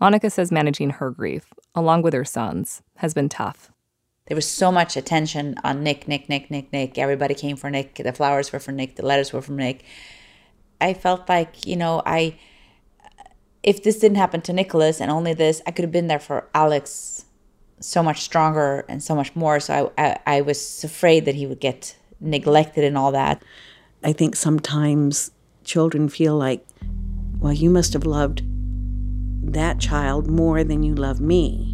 Annika says managing her grief, along with her son's, has been tough. There was so much attention on Nick, Nick, Nick, Nick, Nick. Everybody came for Nick. The flowers were for Nick. The letters were from Nick. I felt like, you know, I if this didn't happen to Nicholas and only this, I could have been there for Alex so much stronger and so much more. So I, I, I was afraid that he would get neglected and all that. I think sometimes children feel like, well, you must have loved that child more than you love me.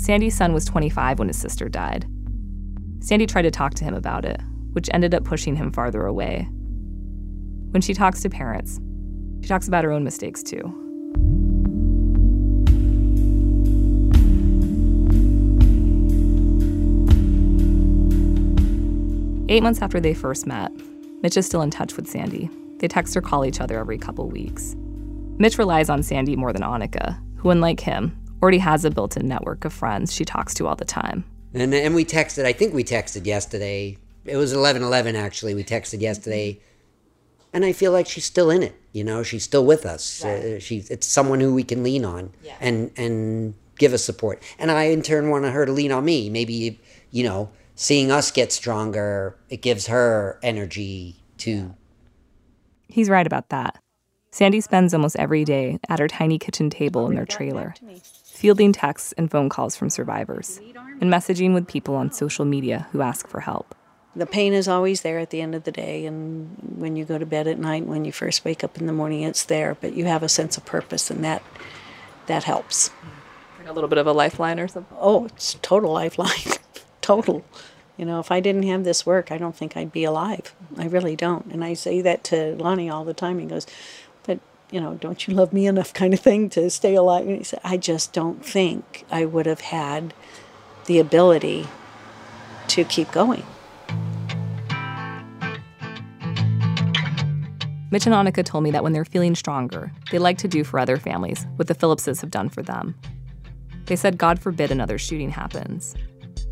Sandy's son was 25 when his sister died. Sandy tried to talk to him about it, which ended up pushing him farther away. When she talks to parents, she talks about her own mistakes too. Eight months after they first met, Mitch is still in touch with Sandy. They text or call each other every couple weeks. Mitch relies on Sandy more than Annika, who, unlike him, already has a built in network of friends she talks to all the time. And, and we texted, I think we texted yesterday. It was 11 11, actually. We texted yesterday. And I feel like she's still in it. You know, she's still with us. Right. Uh, she's, it's someone who we can lean on yeah. and, and give us support. And I, in turn, want her to lean on me. Maybe, you know, seeing us get stronger, it gives her energy to. He's right about that. Sandy spends almost every day at her tiny kitchen table in their trailer, fielding texts and phone calls from survivors, and messaging with people on social media who ask for help. The pain is always there at the end of the day, and when you go to bed at night, when you first wake up in the morning, it's there. But you have a sense of purpose, and that that helps. A little bit of a lifeline or something? Oh, it's total lifeline. total. You know, if I didn't have this work, I don't think I'd be alive. I really don't. And I say that to Lonnie all the time. He goes, But, you know, don't you love me enough kind of thing to stay alive? And he said, I just don't think I would have had the ability to keep going. Mitch and Annika told me that when they're feeling stronger, they like to do for other families what the Phillipses have done for them. They said, God forbid another shooting happens.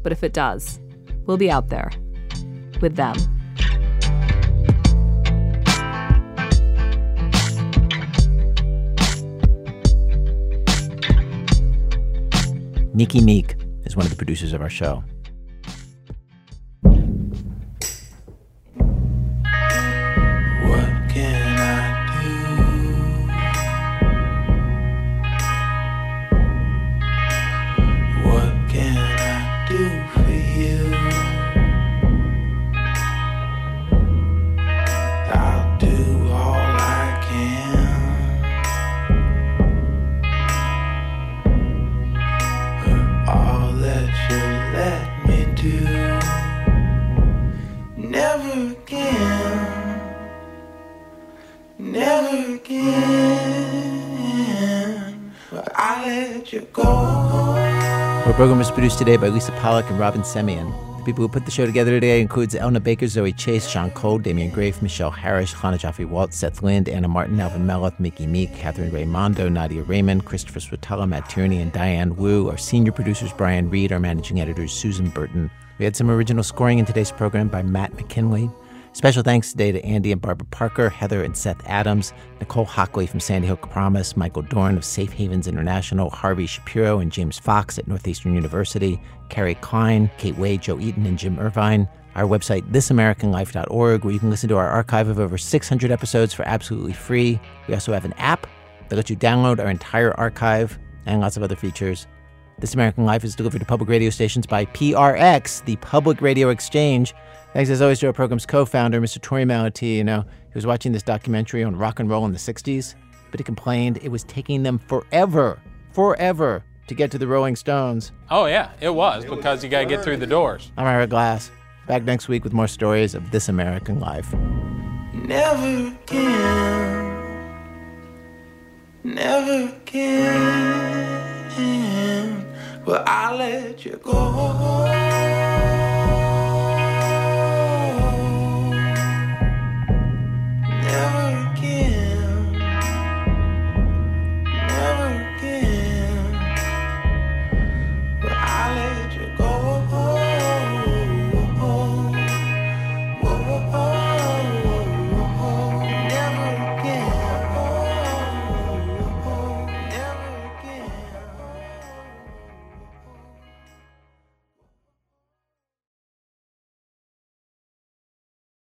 But if it does, we'll be out there with them. Miki Meek is one of the producers of our show. Program was produced today by Lisa Pollak and Robyn Semien. The people who put the show together today includes Elna Baker, Zoe Chase, Sean Cole, Damian Graef, Michelle Harris, Chana Joffe-Walt, Seth Lind, Anna Martin, Alvin Melathe, Miki Meek, Catherine Raimondo, Nadia Reiman, Christopher Swetala, Matt Tierney, and Diane Wu. Our senior producers, Brian Reed. Our managing editors, Susan Burton. We had some original scoring in today's program by Matt McKinley. Special thanks today to Andy and Barbara Parker, Heather and Seth Adams, Nicole Hockley from Sandy Hook Promise, Michael Dorn of Safe Havens International, Harvey Shapiro and James Fox at Northeastern University, Carrie Klein, Kate Wade, Joe Eaton, and Jim Irvine. Our website, thisamericanlife.org, where you can listen to our archive of over 600 episodes for absolutely free. We also have an app that lets you download our entire archive and lots of other features. This American Life is delivered to public radio stations by PRX, the Public Radio Exchange. Thanks as always to our program's co-founder, Mr. Torey Malatia. You know, he was watching this documentary on rock and roll in the 60s, but he complained it was taking them forever, forever to get to the Rolling Stones. Oh, yeah, it was because you got to get through the doors. I'm Ira Glass. Back next week with more stories of This American Life. Never again. Never again will I let you go. Never.